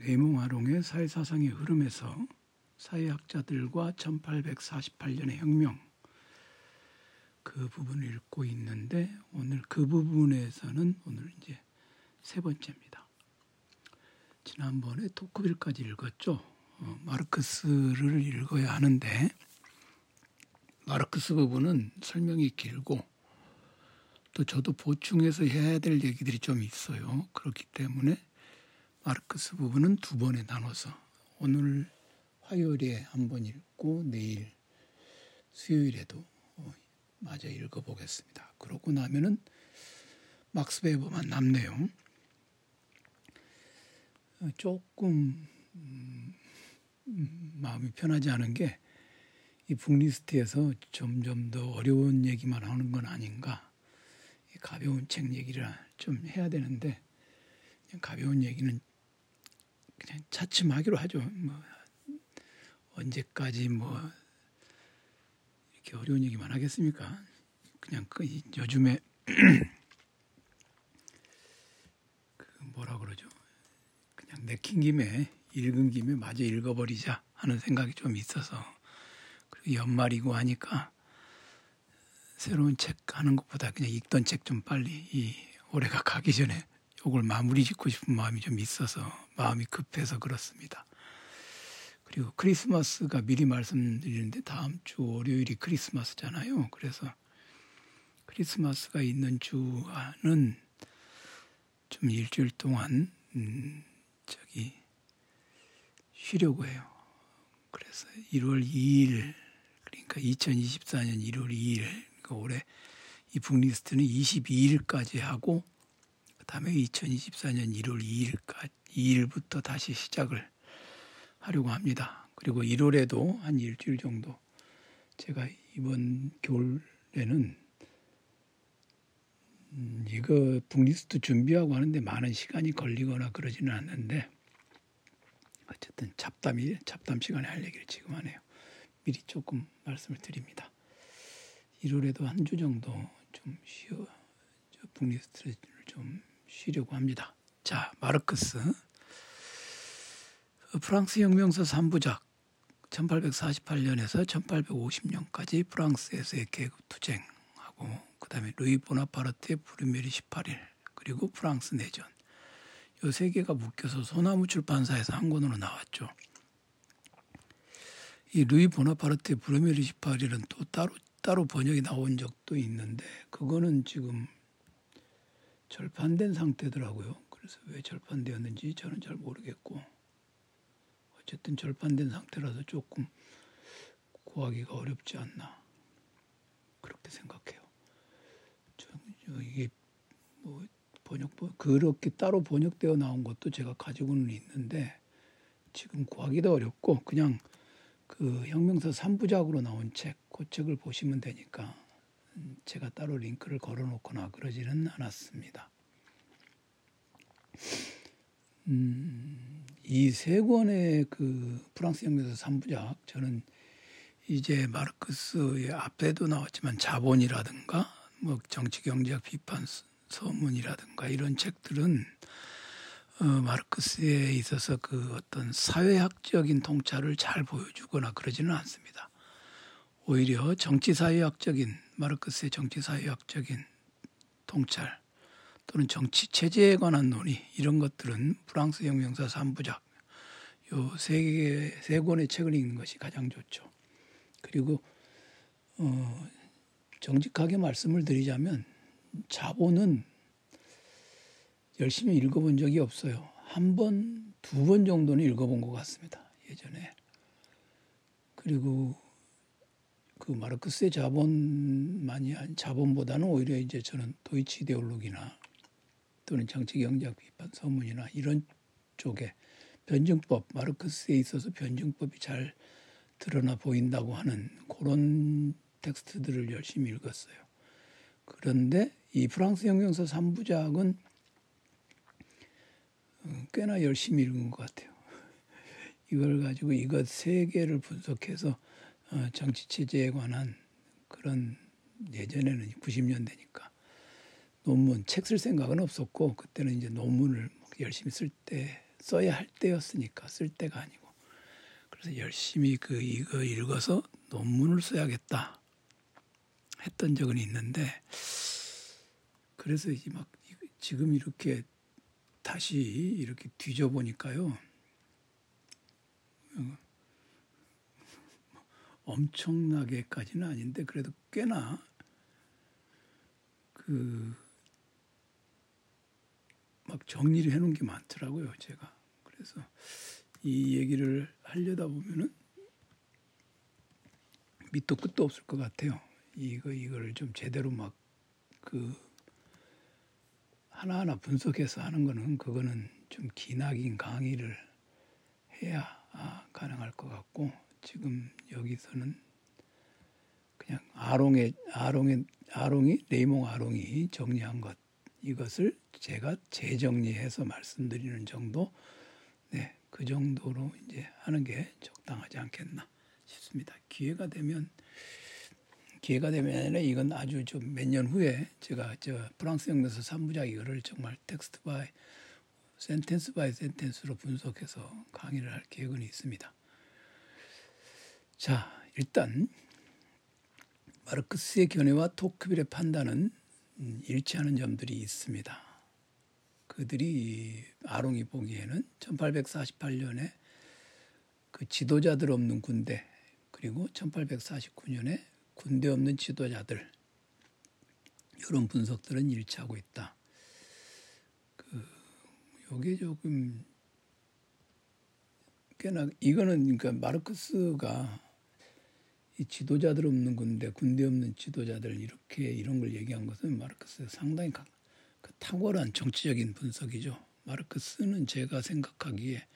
레이몽 아롱의 사회사상의 흐름에서 사회학자들과 1848년의 혁명 그 부분을 읽고 있는데 오늘 그 부분에서는 오늘 이제 세 번째입니다. 지난번에 토크빌까지 읽었죠. 어, 마르크스를 읽어야 하는데 마르크스 부분은 설명이 길고 또 저도 보충해서 해야 될 얘기들이 좀 있어요. 그렇기 때문에 마르크스 부분은 두 번에 나눠서 오늘 화요일에 한 번 읽고 내일 수요일에도 어, 마저 읽어보겠습니다. 그러고 나면은 막스 베버만 남네요. 어, 조금 음, 음, 마음이 편하지 않은 게 이 북리스트에서 점점 더 어려운 얘기만 하는 건 아닌가. 가벼운 책 얘기를 좀 해야 되는데 가벼운 얘기는 그냥 차츰하기로 하죠. 뭐 언제까지 뭐 이렇게 어려운 얘기만 하겠습니까? 그냥 그 요즘에 그 뭐라 그러죠? 그냥 내킨 김에 읽은 김에 마저 읽어버리자 하는 생각이 좀 있어서 그리고 연말이고 하니까 새로운 책 하는 것보다 그냥 읽던 책 좀 빨리 이 올해가 가기 전에 이걸 마무리 짓고 싶은 마음이 좀 있어서 마음이 급해서 그렇습니다. 그리고 크리스마스가 미리 말씀드리는데 다음 주 월요일이 크리스마스잖아요. 그래서 크리스마스가 있는 주는 좀 일주일 동안 음 저기 쉬려고 해요. 그래서 1월 2일 그러니까 2024년 1월 2일 그러니까 올해 이 북리스트는 22일까지 하고 그 다음에 2024년 1월 2일까지 2일부터 다시 시작을 하려고 합니다. 그리고 1월에도 한 일주일 정도 제가 이번 겨울에는 음, 이거 북리스트 준비하고 하는데 많은 시간이 걸리거나 그러지는 않는데 어쨌든 잡담이 잡담 시간에 할 얘기를 지금 하네요. 미리 조금 말씀을 드립니다. 1월에도 한 주 정도 좀 쉬어 북리스트를 좀 쉬려고 합니다. 자, 마르크스. 프랑스 혁명서 3부작 1848년에서 1850년까지 프랑스에서의 계급 투쟁하고 그다음에 루이 보나파르트의 브루메리 18일 그리고 프랑스 내전 요 세 개가 묶여서 소나무 출판사에서 한 권으로 나왔죠. 이 루이 보나파르트의 브루메리 18일은 또 따로 따로 번역이 나온 적도 있는데 그거는 지금 절판된 상태더라고요. 그래서 왜 절판되었는지 저는 잘 모르겠고 어쨌든 절판된 상태라서 조금 구하기가 어렵지 않나 그렇게 생각해요. 저, 저 이게 뭐 번역 그렇게 따로 번역되어 나온 것도 제가 가지고는 있는데 지금 구하기도 어렵고 그냥 그 혁명서 3부작으로 나온 책, 그 책을 보시면 되니까 제가 따로 링크를 걸어놓거나 그러지는 않았습니다. 음, 이 세 권의 그 프랑스 혁명서 3부작 저는 이제 마르크스의 앞에도 나왔지만 자본이라든가 뭐 정치 경제학 비판 서문이라든가 이런 책들은 어, 마르크스에 있어서 그 어떤 사회학적인 통찰을 잘 보여주거나 그러지는 않습니다. 오히려 정치사회학적인 마르크스의 정치사회학적인 통찰 또는 정치 체제에 관한 논의 이런 것들은 프랑스 혁명사 3부작 요세 권의 책을 읽는 것이 가장 좋죠. 그리고 어, 정직하게 말씀을 드리자면 자본은 열심히 읽어본 적이 없어요. 한 번, 두 번 정도는 읽어본 것 같습니다. 예전에. 그리고 그 마르크스의 자본만이 자본보다는 오히려 이제 저는 도이치 이데올로기나 또는 정치 경제학 비판 서문이나 이런 쪽에 변증법 마르크스에 있어서 변증법이 잘 드러나 보인다고 하는 그런 텍스트들을 열심히 읽었어요. 그런데 이 프랑스 혁명서 3부작은 어, 꽤나 열심히 읽은 것 같아요. 이걸 가지고 이것 세 개를 분석해서 어, 정치 체제에 관한 그런 예전에는 90년대니까 논문 책 쓸 생각은 없었고 그때는 이제 논문을 열심히 쓸 때 써야 할 때였으니까 쓸 때가 아니고 그래서 열심히 그 이거 읽어서 논문을 써야겠다 했던 적은 있는데 그래서 이제 막 지금 이렇게 다시 이렇게 뒤져 보니까요. 엄청나게까지는 아닌데 그래도 꽤나 그 막 정리를 해놓은 게 많더라고요 제가. 그래서 이 얘기를 하려다 보면은 밑도 끝도 없을 것 같아요. 이거 이거를 좀 제대로 막 그 하나하나 분석해서 하는 거는 그거는 좀 기나긴 강의를 해야 아, 가능할 것 같고 지금 여기서는 그냥 아롱의 아롱의 아롱이 레이몽 아롱이 정리한 것 이것을 제가 재정리해서 말씀드리는 정도 네, 그 정도로 이제 하는 게 적당하지 않겠나 싶습니다. 기회가 되면 기회가 되면 이건 아주 좀 몇 년 후에 제가 저 프랑스 혁명사 3부작 이거를 정말 text by sentence by sentence로 분석해서 강의를 할 계획은 있습니다. 자, 일단 마르크스의 견해와 토크빌의 판단은 음, 일치하는 점들이 있습니다. 그들이 아롱이 보기에는 1848년에 그 지도자들 없는 군대 그리고 1849년에 군대 없는 지도자들 이런 분석들은 일치하고 있다. 그 요게 조금 꽤나 이거는 그러니까 마르크스가 이 지도자들 없는 군대, 군대 없는 지도자들 이렇게 이런 걸 얘기한 것은 마르크스 상당히 그 탁월한 정치적인 분석이죠. 마르크스는 제가 생각하기에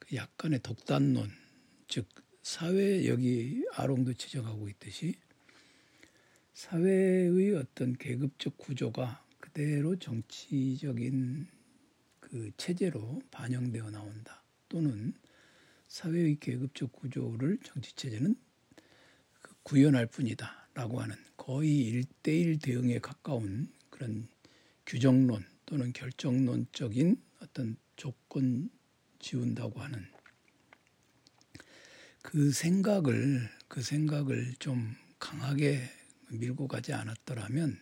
그 약간의 독단론, 즉 사회 여기 아롱도 지적하고 있듯이 사회의 어떤 계급적 구조가 그대로 정치적인 그 체제로 반영되어 나온다. 또는 사회의 계급적 구조를 정치 체제는 구현할 뿐이다 라고 하는 거의 일대일 대응에 가까운 그런 규정론 또는 결정론적인 어떤 조건 지운다고 하는 그 생각을 그 생각을 좀 강하게 밀고 가지 않았더라면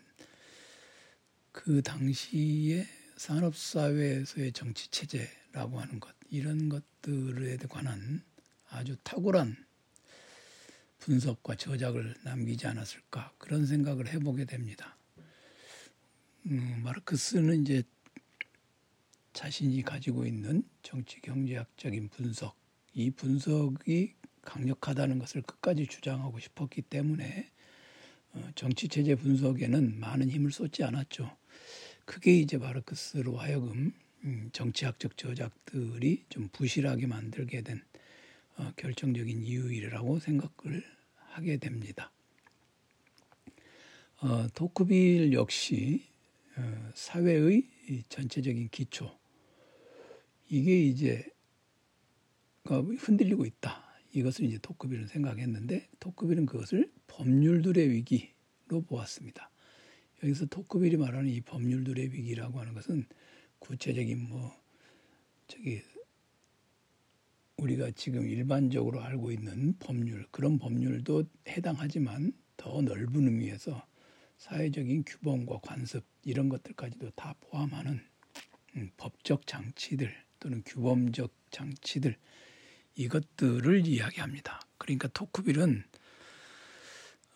그 당시에 산업사회에서의 정치 체제라고 하는 것 이런 것들에 관한 아주 탁월한 분석과 저작을 남기지 않았을까 그런 생각을 해보게 됩니다. 음, 마르크스는 이제 자신이 가지고 있는 정치 경제학적인 분석, 이 분석이 강력하다는 것을 끝까지 주장하고 싶었기 때문에 어, 정치 체제 분석에는 많은 힘을 쏟지 않았죠. 그게 이제 마르크스로 하여금 음, 정치학적 저작들이 좀 부실하게 만들게 된 어, 결정적인 이유이라고 생각을 하게 됩니다. 어, 토크빌 역시 어, 사회의 전체적인 기초 이게 이제 흔들리고 있다. 이것을 이제 토크빌은 생각했는데 토크빌은 그것을 법률들의 위기로 보았습니다. 여기서 토크빌이 말하는 이 법률들의 위기라고 하는 것은 구체적인 뭐 저기 우리가 지금 일반적으로 알고 있는 법률 그런 법률도 해당하지만 더 넓은 의미에서 사회적인 규범과 관습 이런 것들까지도 다 포함하는 음, 법적 장치들 또는 규범적 장치들 이것들을 이야기합니다. 그러니까 토크빌은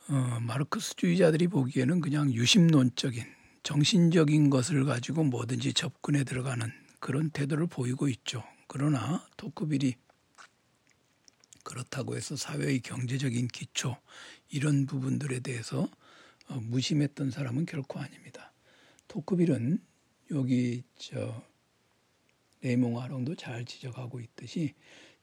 어, 마르크스주의자들이 보기에는 그냥 유심론적인 정신적인 것을 가지고 뭐든지 접근해 들어가는 그런 태도를 보이고 있죠. 그러나 토크빌이 그렇다고 해서 사회의 경제적인 기초 이런 부분들에 대해서 어, 무심했던 사람은 결코 아닙니다. 토크빌은 여기 저 레이몽 아롱도 잘 지적하고 있듯이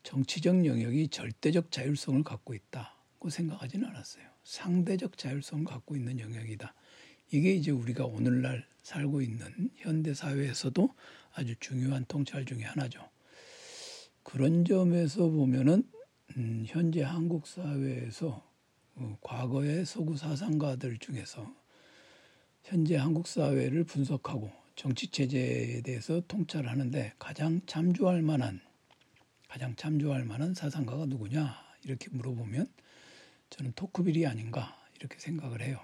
정치적 영역이 절대적 자율성을 갖고 있다고 생각하지는 않았어요. 상대적 자율성을 갖고 있는 영역이다. 이게 이제 우리가 오늘날 살고 있는 현대 사회에서도 아주 중요한 통찰 중의 하나죠. 그런 점에서 보면은 음, 현재 한국 사회에서 어, 과거의 서구 사상가들 중에서 현재 한국 사회를 분석하고 정치 체제에 대해서 통찰을 하는데 가장 참조할 만한 가장 참조할 만한 사상가가 누구냐 이렇게 물어보면 저는 토크빌이 아닌가 이렇게 생각을 해요.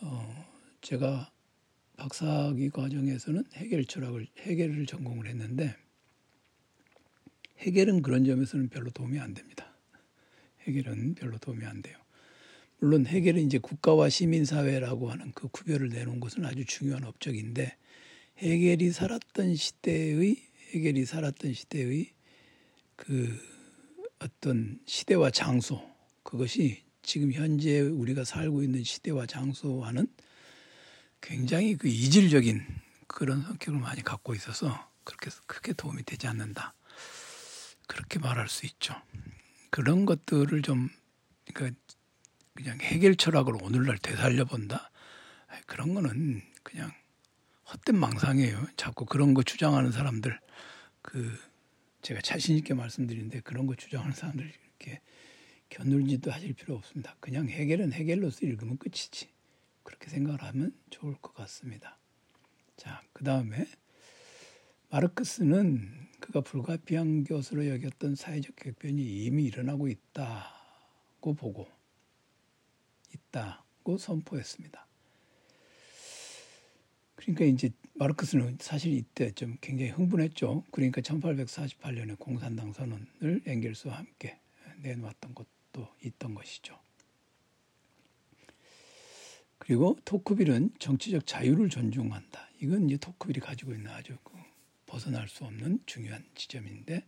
어, 제가 박사학위 과정에서는 해결 철학을 해결을 전공을 했는데 해결은 그런 점에서는 별로 도움이 안 됩니다. 해결은 별로 도움이 안 돼요. 물론 해결은 이제 국가와 시민사회라고 하는 그 구별을 내놓은 것은 아주 중요한 업적인데 해결이 살았던 시대의 해결이 살았던 시대의 그 어떤 시대와 장소 그것이 지금 현재 우리가 살고 있는 시대와 장소와는 굉장히 그 이질적인 그런 성격을 많이 갖고 있어서 그렇게 크게 도움이 되지 않는다. 그렇게 말할 수 있죠. 그런 것들을 좀 그러니까 그냥 해결 철학으로 오늘날 되살려 본다. 그런 거는 그냥 헛된 망상이에요. 자꾸 그런 거 주장하는 사람들 그 제가 자신 있게 말씀드리는데 그런 거 주장하는 사람들 이렇게 겨눌지도 하실 필요 없습니다. 그냥 해결은 해결로서 읽으면 끝이지. 그렇게 생각을 하면 좋을 것 같습니다. 자, 그 다음에 마르크스는 그가 불가피한 것으로 여겼던 사회적 격변이 이미 일어나고 있다고 보고 있다고 선포했습니다. 그러니까 이제 마르크스는 사실 이때 좀 굉장히 흥분했죠. 그러니까 1848년에 공산당 선언을 엥겔스와 함께 내놓았던 것도 있던 것이죠. 그리고 토크빌은 정치적 자유를 존중한다. 이건 이제 토크빌이 가지고 있는 아주 그 벗어날 수 없는 중요한 지점인데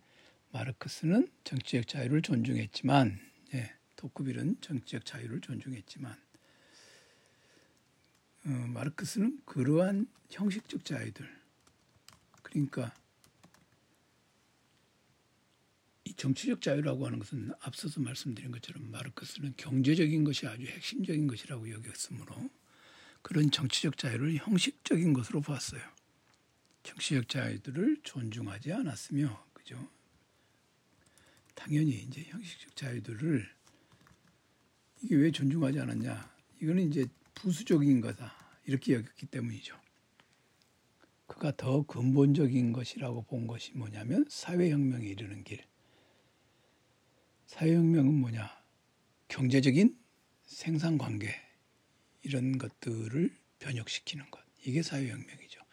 마르크스는 정치적 자유를 존중했지만 예, 토크빌은 정치적 자유를 존중했지만 어, 마르크스는 그러한 형식적 자유들 그러니까 이 정치적 자유라고 하는 것은 앞서서 말씀드린 것처럼 마르크스는 경제적인 것이 아주 핵심적인 것이라고 여겼으므로 그런 정치적 자유를 형식적인 것으로 보았어요. 정치적 자유들을 존중하지 않았으며 그죠? 당연히 이제 형식적 자유들을 이게 왜 존중하지 않았냐? 이거는 이제 부수적인 거다 이렇게 여겼기 때문이죠. 그가 더 근본적인 것이라고 본 것이 뭐냐면 사회혁명에 이르는 길. 사회혁명은 뭐냐? 경제적인 생산관계 이런 것들을 변혁시키는 것. 이게 사회혁명이죠.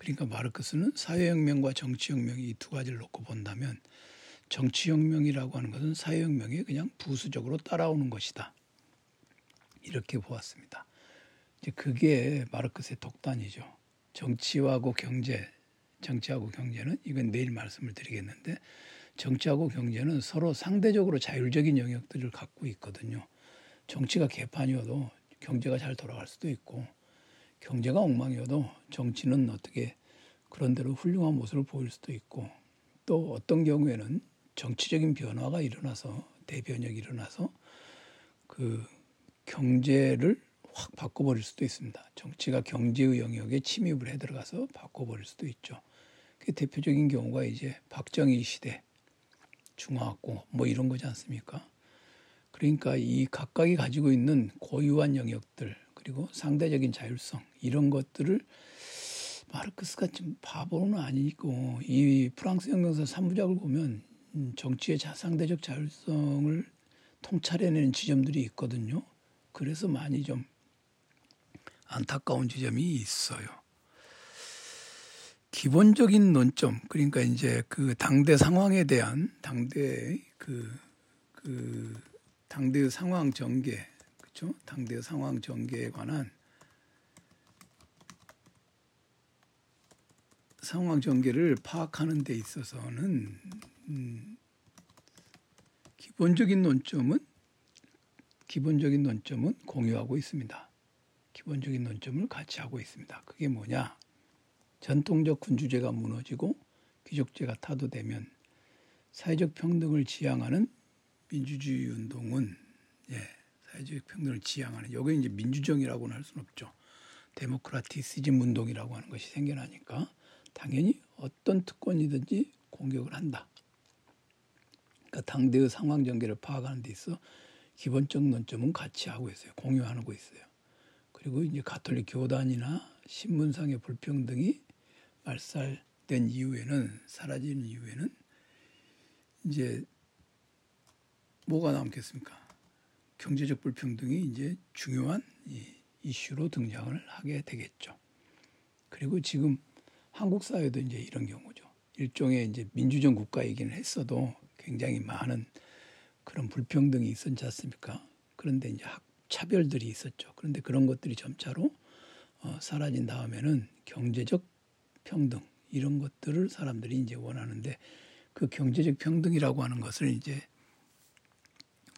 그러니까 마르크스는 사회혁명과 정치혁명 이 두 가지를 놓고 본다면 정치혁명이라고 하는 것은 사회혁명에 그냥 부수적으로 따라오는 것이다. 이렇게 보았습니다. 이제 그게 마르크스의 독단이죠. 정치하고 경제, 정치하고 경제는 이건 내일 말씀을 드리겠는데 정치하고 경제는 서로 상대적으로 자율적인 영역들을 갖고 있거든요. 정치가 개판이어도 경제가 잘 돌아갈 수도 있고 경제가 엉망이어도 정치는 어떻게 그런 대로 훌륭한 모습을 보일 수도 있고 또 어떤 경우에는 정치적인 변화가 일어나서 대변혁이 일어나서 그 경제를 확 바꿔버릴 수도 있습니다. 정치가 경제의 영역에 침입을 해 들어가서 바꿔버릴 수도 있죠. 그 대표적인 경우가 이제 박정희 시대 중화학고 뭐 이런 거지 않습니까? 그러니까 이 각각이 가지고 있는 고유한 영역들 그리고 상대적인 자율성 이런 것들을 마르크스가 좀 바보는 아니고 이 프랑스 혁명사 3부작을 보면 정치의 상대적 자율성을 통찰해내는 지점들이 있거든요. 그래서 많이 좀 안타까운 지점이 있어요. 기본적인 논점 그러니까 이제 그 당대 상황에 대한 당대 그, 그 당대의 상황 전개 그렇죠? 당대 상황 전개에 관한 상황 전개를 파악하는 데 있어서는 음, 기본적인 논점은 기본적인 논점은 공유하고 있습니다. 기본적인 논점을 같이 하고 있습니다. 그게 뭐냐? 전통적 군주제가 무너지고 귀족제가 타도되면 사회적 평등을 지향하는 민주주의 운동은 예, 사회적 평등을 지향하는 여기 이제 민주정이라고는 할 수는 없죠. 데모크라티시즘 운동이라고 하는 것이 생겨나니까 당연히 어떤 특권이든지 공격을 한다. 그러니까 당대의 상황 전개를 파악하는 데 있어 기본적 논점은 같이 하고 있어요. 공유하고 있어요. 그리고 이제 가톨릭 교단이나 신문상의 불평등이 말살된 이후에는 사라진 이후에는 이제 뭐가 남겠습니까? 경제적 불평등이 이제 중요한 이슈로 등장을 하게 되겠죠. 그리고 지금 한국 사회도 이제 이런 경우죠. 일종의 이제 민주적 국가이기는 했어도 굉장히 많은 그런 불평등이 있었지 않습니까? 그런데 이제 학 차별들이 있었죠. 그런데 그런 것들이 점차로 어, 사라진 다음에는 경제적 평등 이런 것들을 사람들이 이제 원하는데 그 경제적 평등이라고 하는 것을 이제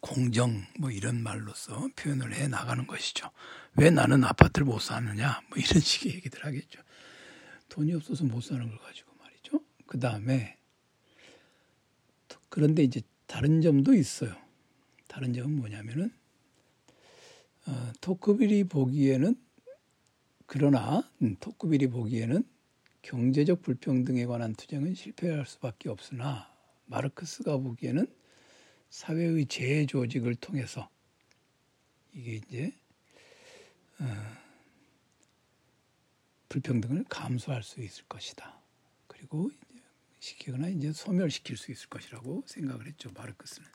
공정 뭐 이런 말로서 표현을 해 나가는 것이죠. 왜 나는 아파트를 못 사느냐 뭐 이런 식의 얘기들 하겠죠. 돈이 없어서 못 사는 걸 가지고 말이죠. 그 다음에 그런데 이제 다른 점도 있어요. 다른 점은 뭐냐면은 어, 토크빌이 보기에는 그러나 음, 토크빌이 보기에는 경제적 불평등에 관한 투쟁은 실패할 수밖에 없으나 마르크스가 보기에는 사회의 재조직을 통해서 이게 이제 어, 불평등을 감수할 수 있을 것이다. 그리고 시키거나 이제 소멸시킬 수 있을 것이라고 생각을 했죠 마르크스는.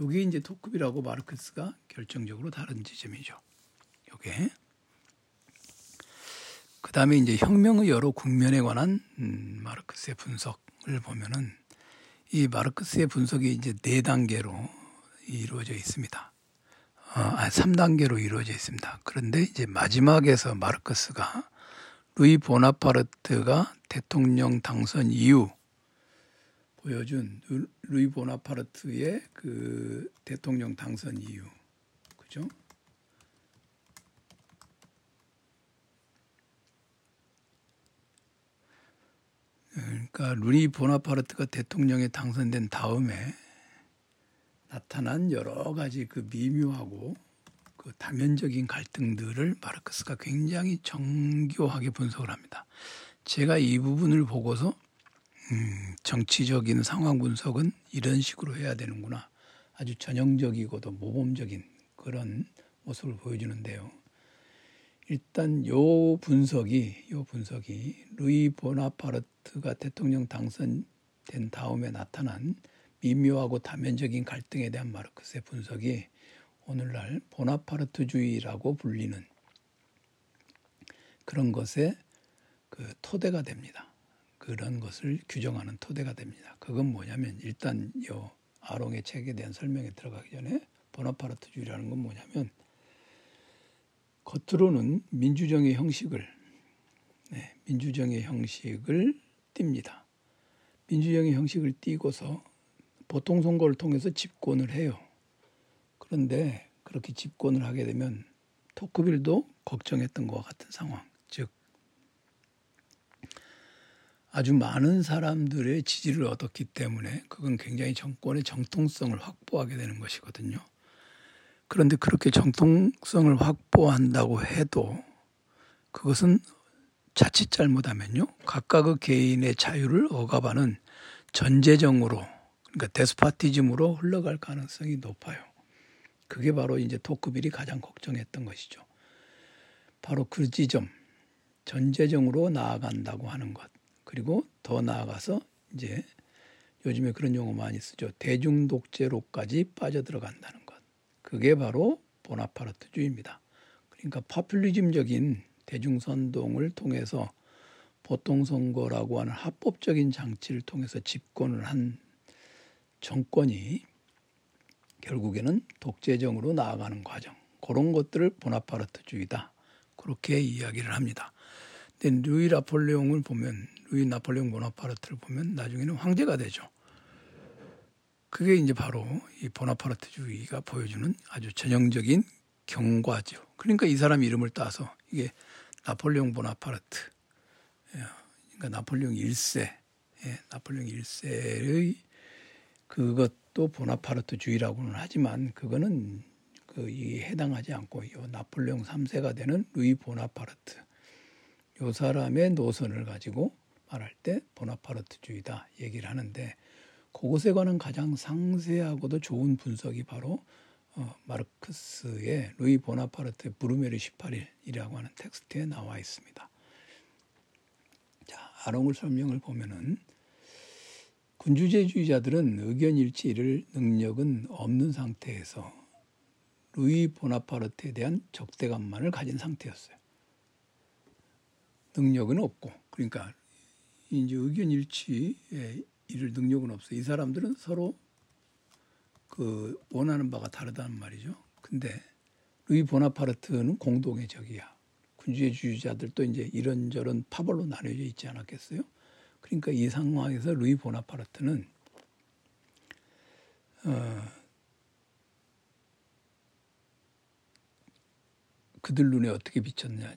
이게 이제 토크비라고 마르크스가 결정적으로 다른 지점이죠. 요게. 그 다음에 이제 혁명의 여러 국면에 관한 음, 마르크스의 분석을 보면은 이 마르크스의 분석이 이제 네 단계로 이루어져 있습니다. 어, 아, 3단계로 이루어져 있습니다. 그런데 이제 마지막에서 마르크스가 루이 보나파르트가 대통령 당선 이후 보여준 루이 보나파르트의 그 대통령 당선 이후 그죠? 그러니까 루이 보나파르트가 대통령에 당선된 다음에 나타난 여러 가지 그 미묘하고 그 다면적인 갈등들을 마르크스가 굉장히 정교하게 분석을 합니다. 제가 이 부분을 보고서 음, 정치적인 상황 분석은 이런 식으로 해야 되는구나. 아주 전형적이고도 모범적인 그런 모습을 보여주는데요. 일단 요 분석이 요 분석이 루이 보나파르트가 대통령 당선된 다음에 나타난 미묘하고 다면적인 갈등에 대한 마르크스의 분석이 오늘날 보나파르트주의라고 불리는 그런 것의 그 토대가 됩니다. 그런 것을 규정하는 토대가 됩니다. 그건 뭐냐면 일단 요 아롱의 책에 대한 설명에 들어가기 전에 보나파르트주의라는 건 뭐냐면 겉으로는 민주정의 형식을 네, 민주정의 형식을 띱니다. 민주정의 형식을 띠고서 보통 선거를 통해서 집권을 해요. 그런데 그렇게 집권을 하게 되면 토크빌도 걱정했던 것과 같은 상황, 즉 아주 많은 사람들의 지지를 얻었기 때문에 그건 굉장히 정권의 정통성을 확보하게 되는 것이거든요. 그런데 그렇게 정통성을 확보한다고 해도 그것은 자칫 잘못하면요. 각각의 개인의 자유를 억압하는 전제정으로 그러니까 데스파티즘으로 흘러갈 가능성이 높아요. 그게 바로 이제 토크빌이 가장 걱정했던 것이죠. 바로 그 지점 전제정으로 나아간다고 하는 것 그리고 더 나아가서 이제 요즘에 그런 용어 많이 쓰죠. 대중 독재로까지 빠져들어간다는 그게 바로 보나파르트주의입니다. 그러니까 파퓰리즘적인 대중선동을 통해서 보통선거라고 하는 합법적인 장치를 통해서 집권을 한 정권이 결국에는 독재정으로 나아가는 과정 그런 것들을 보나파르트주의다 그렇게 이야기를 합니다. 근데 루이 나폴레옹을 보면 루이 나폴레옹 보나파르트를 보면 나중에는 황제가 되죠. 그게 이제 바로 이 보나파르트주의가 보여주는 아주 전형적인 경과죠. 그러니까 이 사람 이름을 따서 이게 나폴레옹 보나파르트, 예, 그러니까 나폴레옹 1세, 예, 나폴레옹 1세의 그것도 보나파르트주의라고는 하지만 그거는 그 이게 해당하지 않고 요 나폴레옹 3세가 되는 루이 보나파르트 요 사람의 노선을 가지고 말할 때 보나파르트주의다 얘기를 하는데 그것에 관한 가장 상세하고도 좋은 분석이 바로 어, 마르크스의 루이 보나파르트의 브루메르 18일이라고 하는 텍스트에 나와 있습니다. 아롱을 설명을 보면은 군주제주의자들은 의견 일치를 능력은 없는 상태에서 루이 보나파르트에 대한 적대감만을 가진 상태였어요. 능력은 없고 그러니까 이제 의견 일치에 이를 능력은 없어요. 이 사람들은 서로 그 원하는 바가 다르다는 말이죠. 근데 루이 보나파르트는 공동의 적이야. 군주주의자들도 이제 이런저런 파벌로 나뉘어져 있지 않았겠어요? 그러니까 이 상황에서 루이 보나파르트는 어, 그들 눈에 어떻게 비쳤냐.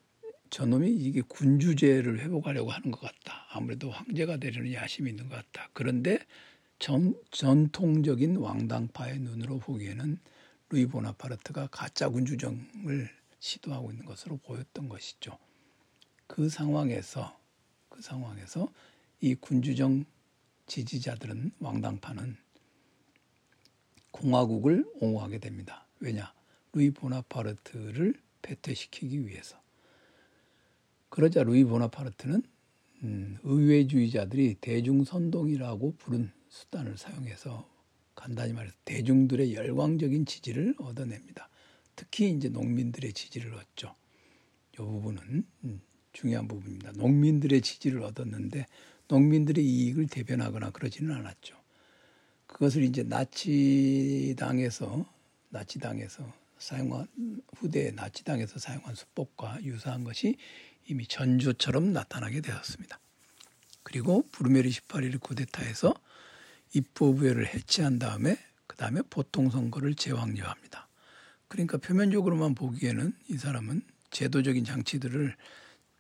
저놈이 이게 군주제를 회복하려고 하는 것 같다. 아무래도 황제가 되려는 야심이 있는 것 같다. 그런데 전, 전통적인 왕당파의 눈으로 보기에는 루이 보나파르트가 가짜 군주정을 시도하고 있는 것으로 보였던 것이죠. 그 상황에서 그 상황에서 이 군주정 지지자들은 왕당파는 공화국을 옹호하게 됩니다. 왜냐? 루이 보나파르트를 배퇴시키기 위해서. 그러자 루이 보나파르트는 음, 의회주의자들이 대중선동이라고 부른 수단을 사용해서 간단히 말해서 대중들의 열광적인 지지를 얻어냅니다. 특히 이제 농민들의 지지를 얻죠. 이 부분은 음, 중요한 부분입니다. 농민들의 지지를 얻었는데 농민들의 이익을 대변하거나 그러지는 않았죠. 그것을 이제 나치당에서 나치당에서 사용한 후대 나치당에서 사용한 수법과 유사한 것이 이미 전조처럼 나타나게 되었습니다. 그리고 부르메리 18일 쿠데타에서 입법부회를 해체한 다음에 그 다음에 보통 선거를 재확률합니다. 그러니까 표면적으로만 보기에는 이 사람은 제도적인 장치들을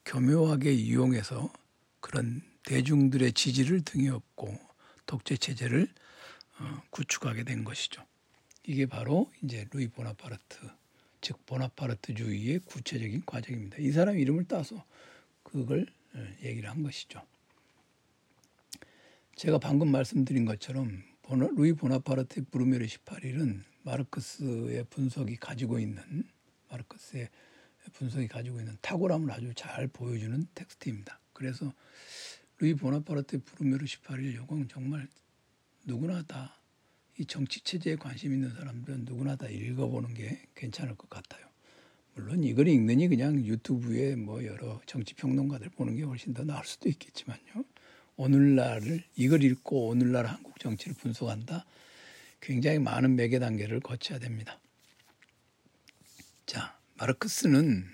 교묘하게 이용해서 그런 대중들의 지지를 등에 업고 독재 체제를 어, 구축하게 된 것이죠. 이게 바로 이제 루이 보나파르트 즉 보나파르트주의의 구체적인 과정입니다. 이 사람 이름을 따서 그걸 어, 얘기를 한 것이죠. 제가 방금 말씀드린 것처럼 루이 보나파르트 브루메르 18일은 마르크스의 분석이 가지고 있는 마르크스의 분석이 가지고 있는 탁월함을 아주 잘 보여주는 텍스트입니다. 그래서 루이 보나파르트 브루메르 18일 요건 정말 누구나 다 이 정치 체제에 관심 있는 사람들은 누구나 다 읽어보는 게 괜찮을 것 같아요. 물론 이걸 읽느니 그냥 유튜브에 뭐 여러 정치 평론가들 보는 게 훨씬 더 나을 수도 있겠지만요. 오늘날을 이걸 읽고 오늘날 한국 정치를 분석한다. 굉장히 많은 매개 단계를 거쳐야 됩니다. 자, 마르크스는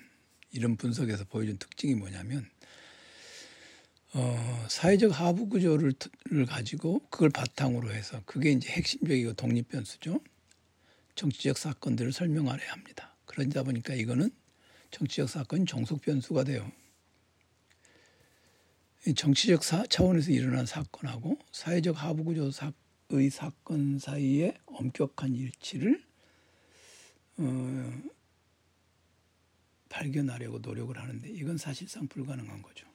이런 분석에서 보여준 특징이 뭐냐면 어, 사회적 하부 구조를 가지고 그걸 바탕으로 해서 그게 이제 핵심적이고 독립 변수죠. 정치적 사건들을 설명하려야 합니다. 그러다 보니까 이거는 정치적 사건 종속 변수가 돼요. 정치적 사, 차원에서 일어난 사건하고 사회적 하부 구조의 사건 사이에 엄격한 일치를 어, 발견하려고 노력을 하는데 이건 사실상 불가능한 거죠.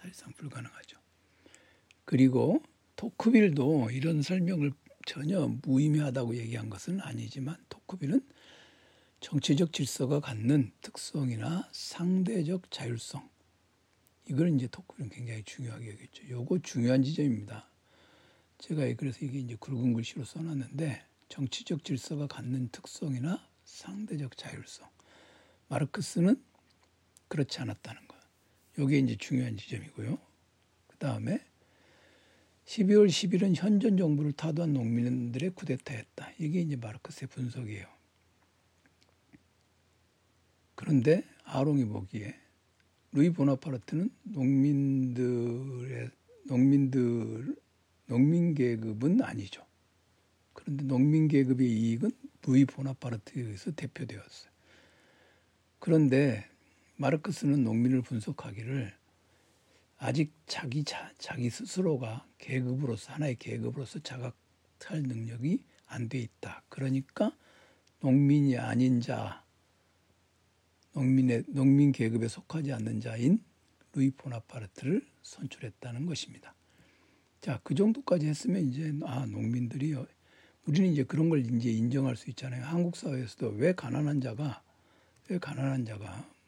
사실상 불가능하죠. 그리고 토크빌도 이런 설명을 전혀 무의미하다고 얘기한 것은 아니지만 토크빌은 정치적 질서가 갖는 특성이나 상대적 자율성 이걸 이제 토크빌은 굉장히 중요하게 여겼죠. 요거 중요한 지점입니다. 제가 그래서 이게 이제 굵은 글씨로 써놨는데 정치적 질서가 갖는 특성이나 상대적 자율성 마르크스는 그렇지 않았다는 거. 이게 이제 중요한 지점이고요. 그 다음에 12월 10일은 현전 정부를 타도한 농민들의 쿠데타였다. 이게 이제 마르크스의 분석이에요. 그런데 아롱이 보기에 루이 보나파르트는 농민들의 농민들 농민 계급은 아니죠. 그런데 농민 계급의 이익은 루이 보나파르트에서 대표되었어요. 그런데 마르크스는 농민을 분석하기를 아직 자기 자, 자기 스스로가 계급으로서 하나의 계급으로서 자각할 능력이 안 돼 있다. 그러니까 농민이 아닌 자, 농민의 농민 계급에 속하지 않는 자인 루이 보나파르트를 선출했다는 것입니다. 자, 그 정도까지 했으면 이제 아 농민들이 우리는 이제 그런 걸 이제 인정할 수 있잖아요. 한국 사회에서도 왜 가난한 자가 왜 가난한 자가 음,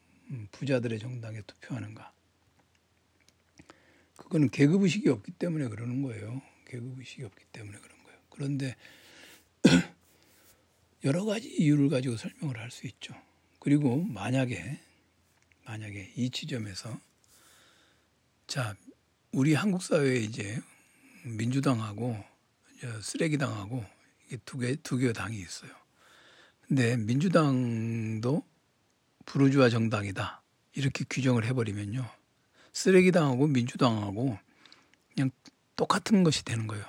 부자들의 정당에 투표하는가? 그거는 계급 의식이 없기 때문에 그러는 거예요. 계급 의식이 없기 때문에 그런 거예요. 그런데 여러 가지 이유를 가지고 설명을 할 수 있죠. 그리고 만약에 만약에 이 지점에서 자 우리 한국 사회에 이제 민주당하고 쓰레기당하고 이게 두 개 두 개 당이 있어요. 근데 민주당도 부르주아 정당이다 이렇게 규정을 해버리면요 쓰레기당하고 민주당하고 그냥 똑같은 것이 되는 거예요.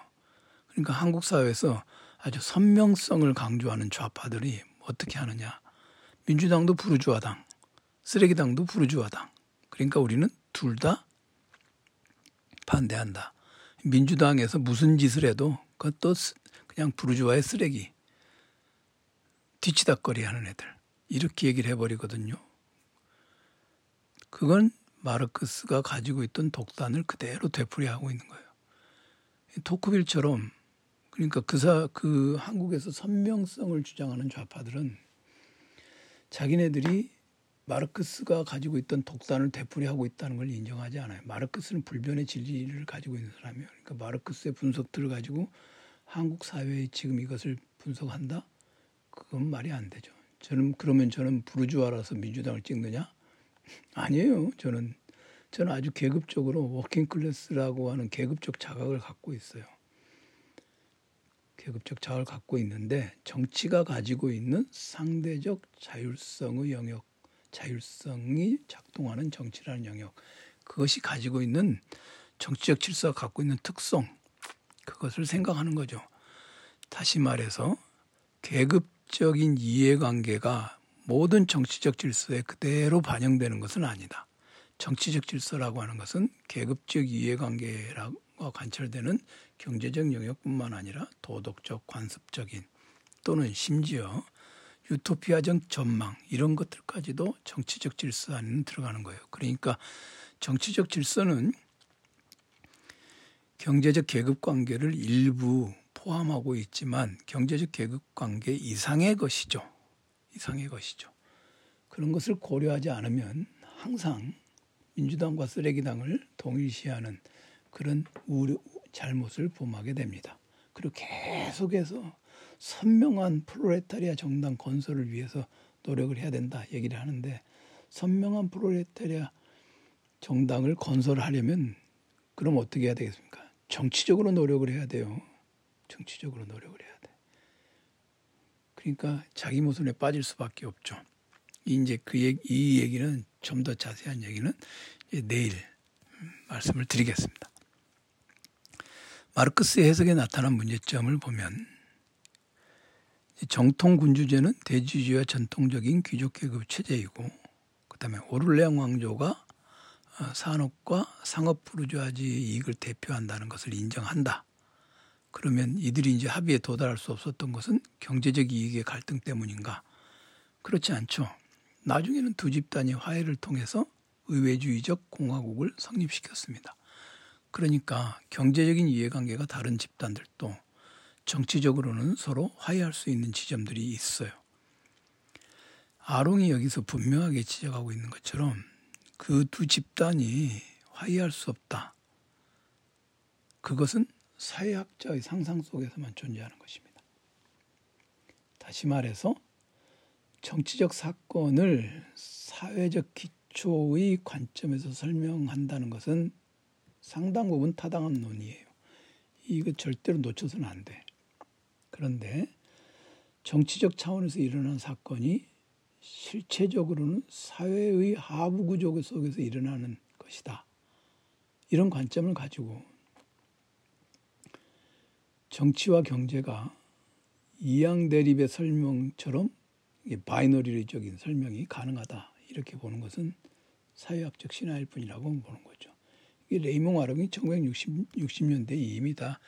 그러니까 한국 사회에서 아주 선명성을 강조하는 좌파들이 어떻게 하느냐. 민주당도 부르주아당, 쓰레기당도 부르주아당. 그러니까 우리는 둘 다 반대한다. 민주당에서 무슨 짓을 해도 그것도 그냥 부르주아의 쓰레기. 뒤치다거리 하는 애들. 이렇게 얘기를 해버리거든요. 그건 마르크스가 가지고 있던 독단을 그대로 되풀이하고 있는 거예요. 토크빌처럼 그러니까 그사 그 한국에서 선명성을 주장하는 좌파들은 자기네들이 마르크스가 가지고 있던 독단을 되풀이하고 있다는 걸 인정하지 않아요. 마르크스는 불변의 진리를 가지고 있는 사람이에요. 그러니까 마르크스의 분석들을 가지고 한국 사회의 지금 이것을 분석한다? 그건 말이 안 되죠. 저는 그러면 저는 부르주아라서 민주당을 찍느냐? 아니에요. 저는 저는 아주 계급적으로 working class라고 하는 계급적 자각을 갖고 있어요. 계급적 자각을 갖고 있는데 정치가 가지고 있는 상대적 자율성의 영역, 자율성이 작동하는 정치라는 영역, 그것이 가지고 있는 정치적 질서가 갖고 있는 특성, 그것을 생각하는 거죠. 다시 말해서 계급 적인 이해관계가 모든 정치적 질서에 그대로 반영되는 것은 아니다. 정치적 질서라고 하는 것은 계급적 이해관계라고 관철되는 경제적 영역뿐만 아니라 도덕적, 관습적인 또는 심지어 유토피아적 전망 이런 것들까지도 정치적 질서 안에 들어가는 거예요. 그러니까 정치적 질서는 경제적 계급 관계를 일부 포함하고 있지만 경제적 계급 관계 이상의 것이죠. 이상의 것이죠. 그런 것을 고려하지 않으면 항상 민주당과 쓰레기당을 동일시하는 그런 우려, 잘못을 범하게 됩니다. 그리고 계속해서 선명한 프로레타리아 정당 건설을 위해서 노력을 해야 된다 얘기를 하는데 선명한 프로레타리아 정당을 건설하려면 그럼 어떻게 해야 되겠습니까? 정치적으로 노력을 해야 돼요. 정치적으로 노력을 해야 돼. 그러니까 자기 모순에 빠질 수밖에 없죠. 이제 그 얘기, 이 얘기는 좀 더 자세한 얘기는 내일 말씀을 드리겠습니다. 마르크스의 해석에 나타난 문제점을 보면 정통 군주제는 대주주와 전통적인 귀족 계급 체제이고 그다음에 오를레앙 왕조가 어, 산업과 상업 부르주아지 이익을 대표한다는 것을 인정한다. 그러면 이들이 이제 합의에 도달할 수 없었던 것은 경제적 이익의 갈등 때문인가? 그렇지 않죠. 나중에는 두 집단이 화해를 통해서 의회주의적 공화국을 성립시켰습니다. 그러니까 경제적인 이해관계가 다른 집단들도 정치적으로는 서로 화해할 수 있는 지점들이 있어요. 아롱이 여기서 분명하게 지적하고 있는 것처럼 그 두 집단이 화해할 수 없다. 그것은 사회학자의 상상 속에서만 존재하는 것입니다. 다시 말해서 정치적 사건을 사회적 기초의 관점에서 설명한다는 것은 상당 부분 타당한 논의예요. 이거 절대로 놓쳐서는 안 돼. 그런데 정치적 차원에서 일어난 사건이 실체적으로는 사회의 하부 구조 속에서 일어나는 것이다. 이런 관점을 가지고 정치와 경제가 이양 대립의 설명처럼 바이너리적인 설명이 가능하다. 이렇게 보는 것은 사회학적 신화일 뿐이라고 보는 거죠. 이 레이몽 아롱이 1960 년대에 이미 다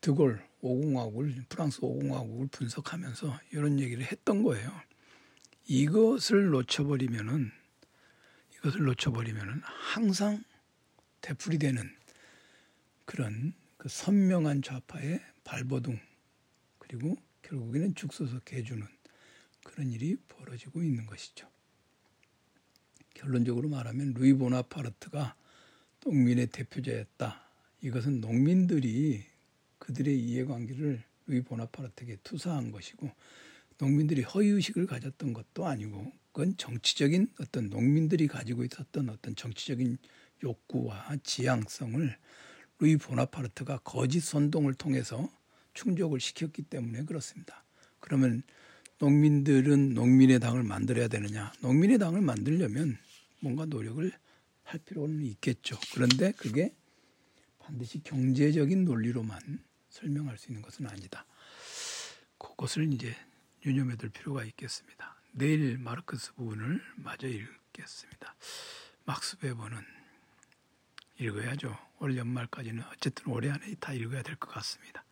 드골 오공화국을 프랑스 오공화국을 분석하면서 이런 얘기를 했던 거예요. 이것을 놓쳐버리면은 이것을 놓쳐버리면은 항상 되풀이되는 그런 그 선명한 좌파의 발버둥 그리고 결국에는 죽서서 개주는 그런 일이 벌어지고 있는 것이죠. 결론적으로 말하면 루이 보나파르트가 농민의 대표자였다. 이것은 농민들이 그들의 이해관계를 루이 보나파르트에게 투사한 것이고 농민들이 허위의식을 가졌던 것도 아니고 그건 정치적인 어떤 농민들이 가지고 있었던 어떤 정치적인 욕구와 지향성을 루이 보나파르트가 거짓 선동을 통해서 충족을 시켰기 때문에 그렇습니다. 그러면 농민들은 농민의 당을 만들어야 되느냐? 농민의 당을 만들려면 뭔가 노력을 할 필요는 있겠죠. 그런데 그게 반드시 경제적인 논리로만 설명할 수 있는 것은 아니다. 그것을 이제 유념해 둘 필요가 있겠습니다. 내일 마르크스 부분을 마저 읽겠습니다. 막스 베버는 읽어야죠. 올 연말까지는 어쨌든 올해 안에 다 읽어야 될 것 같습니다.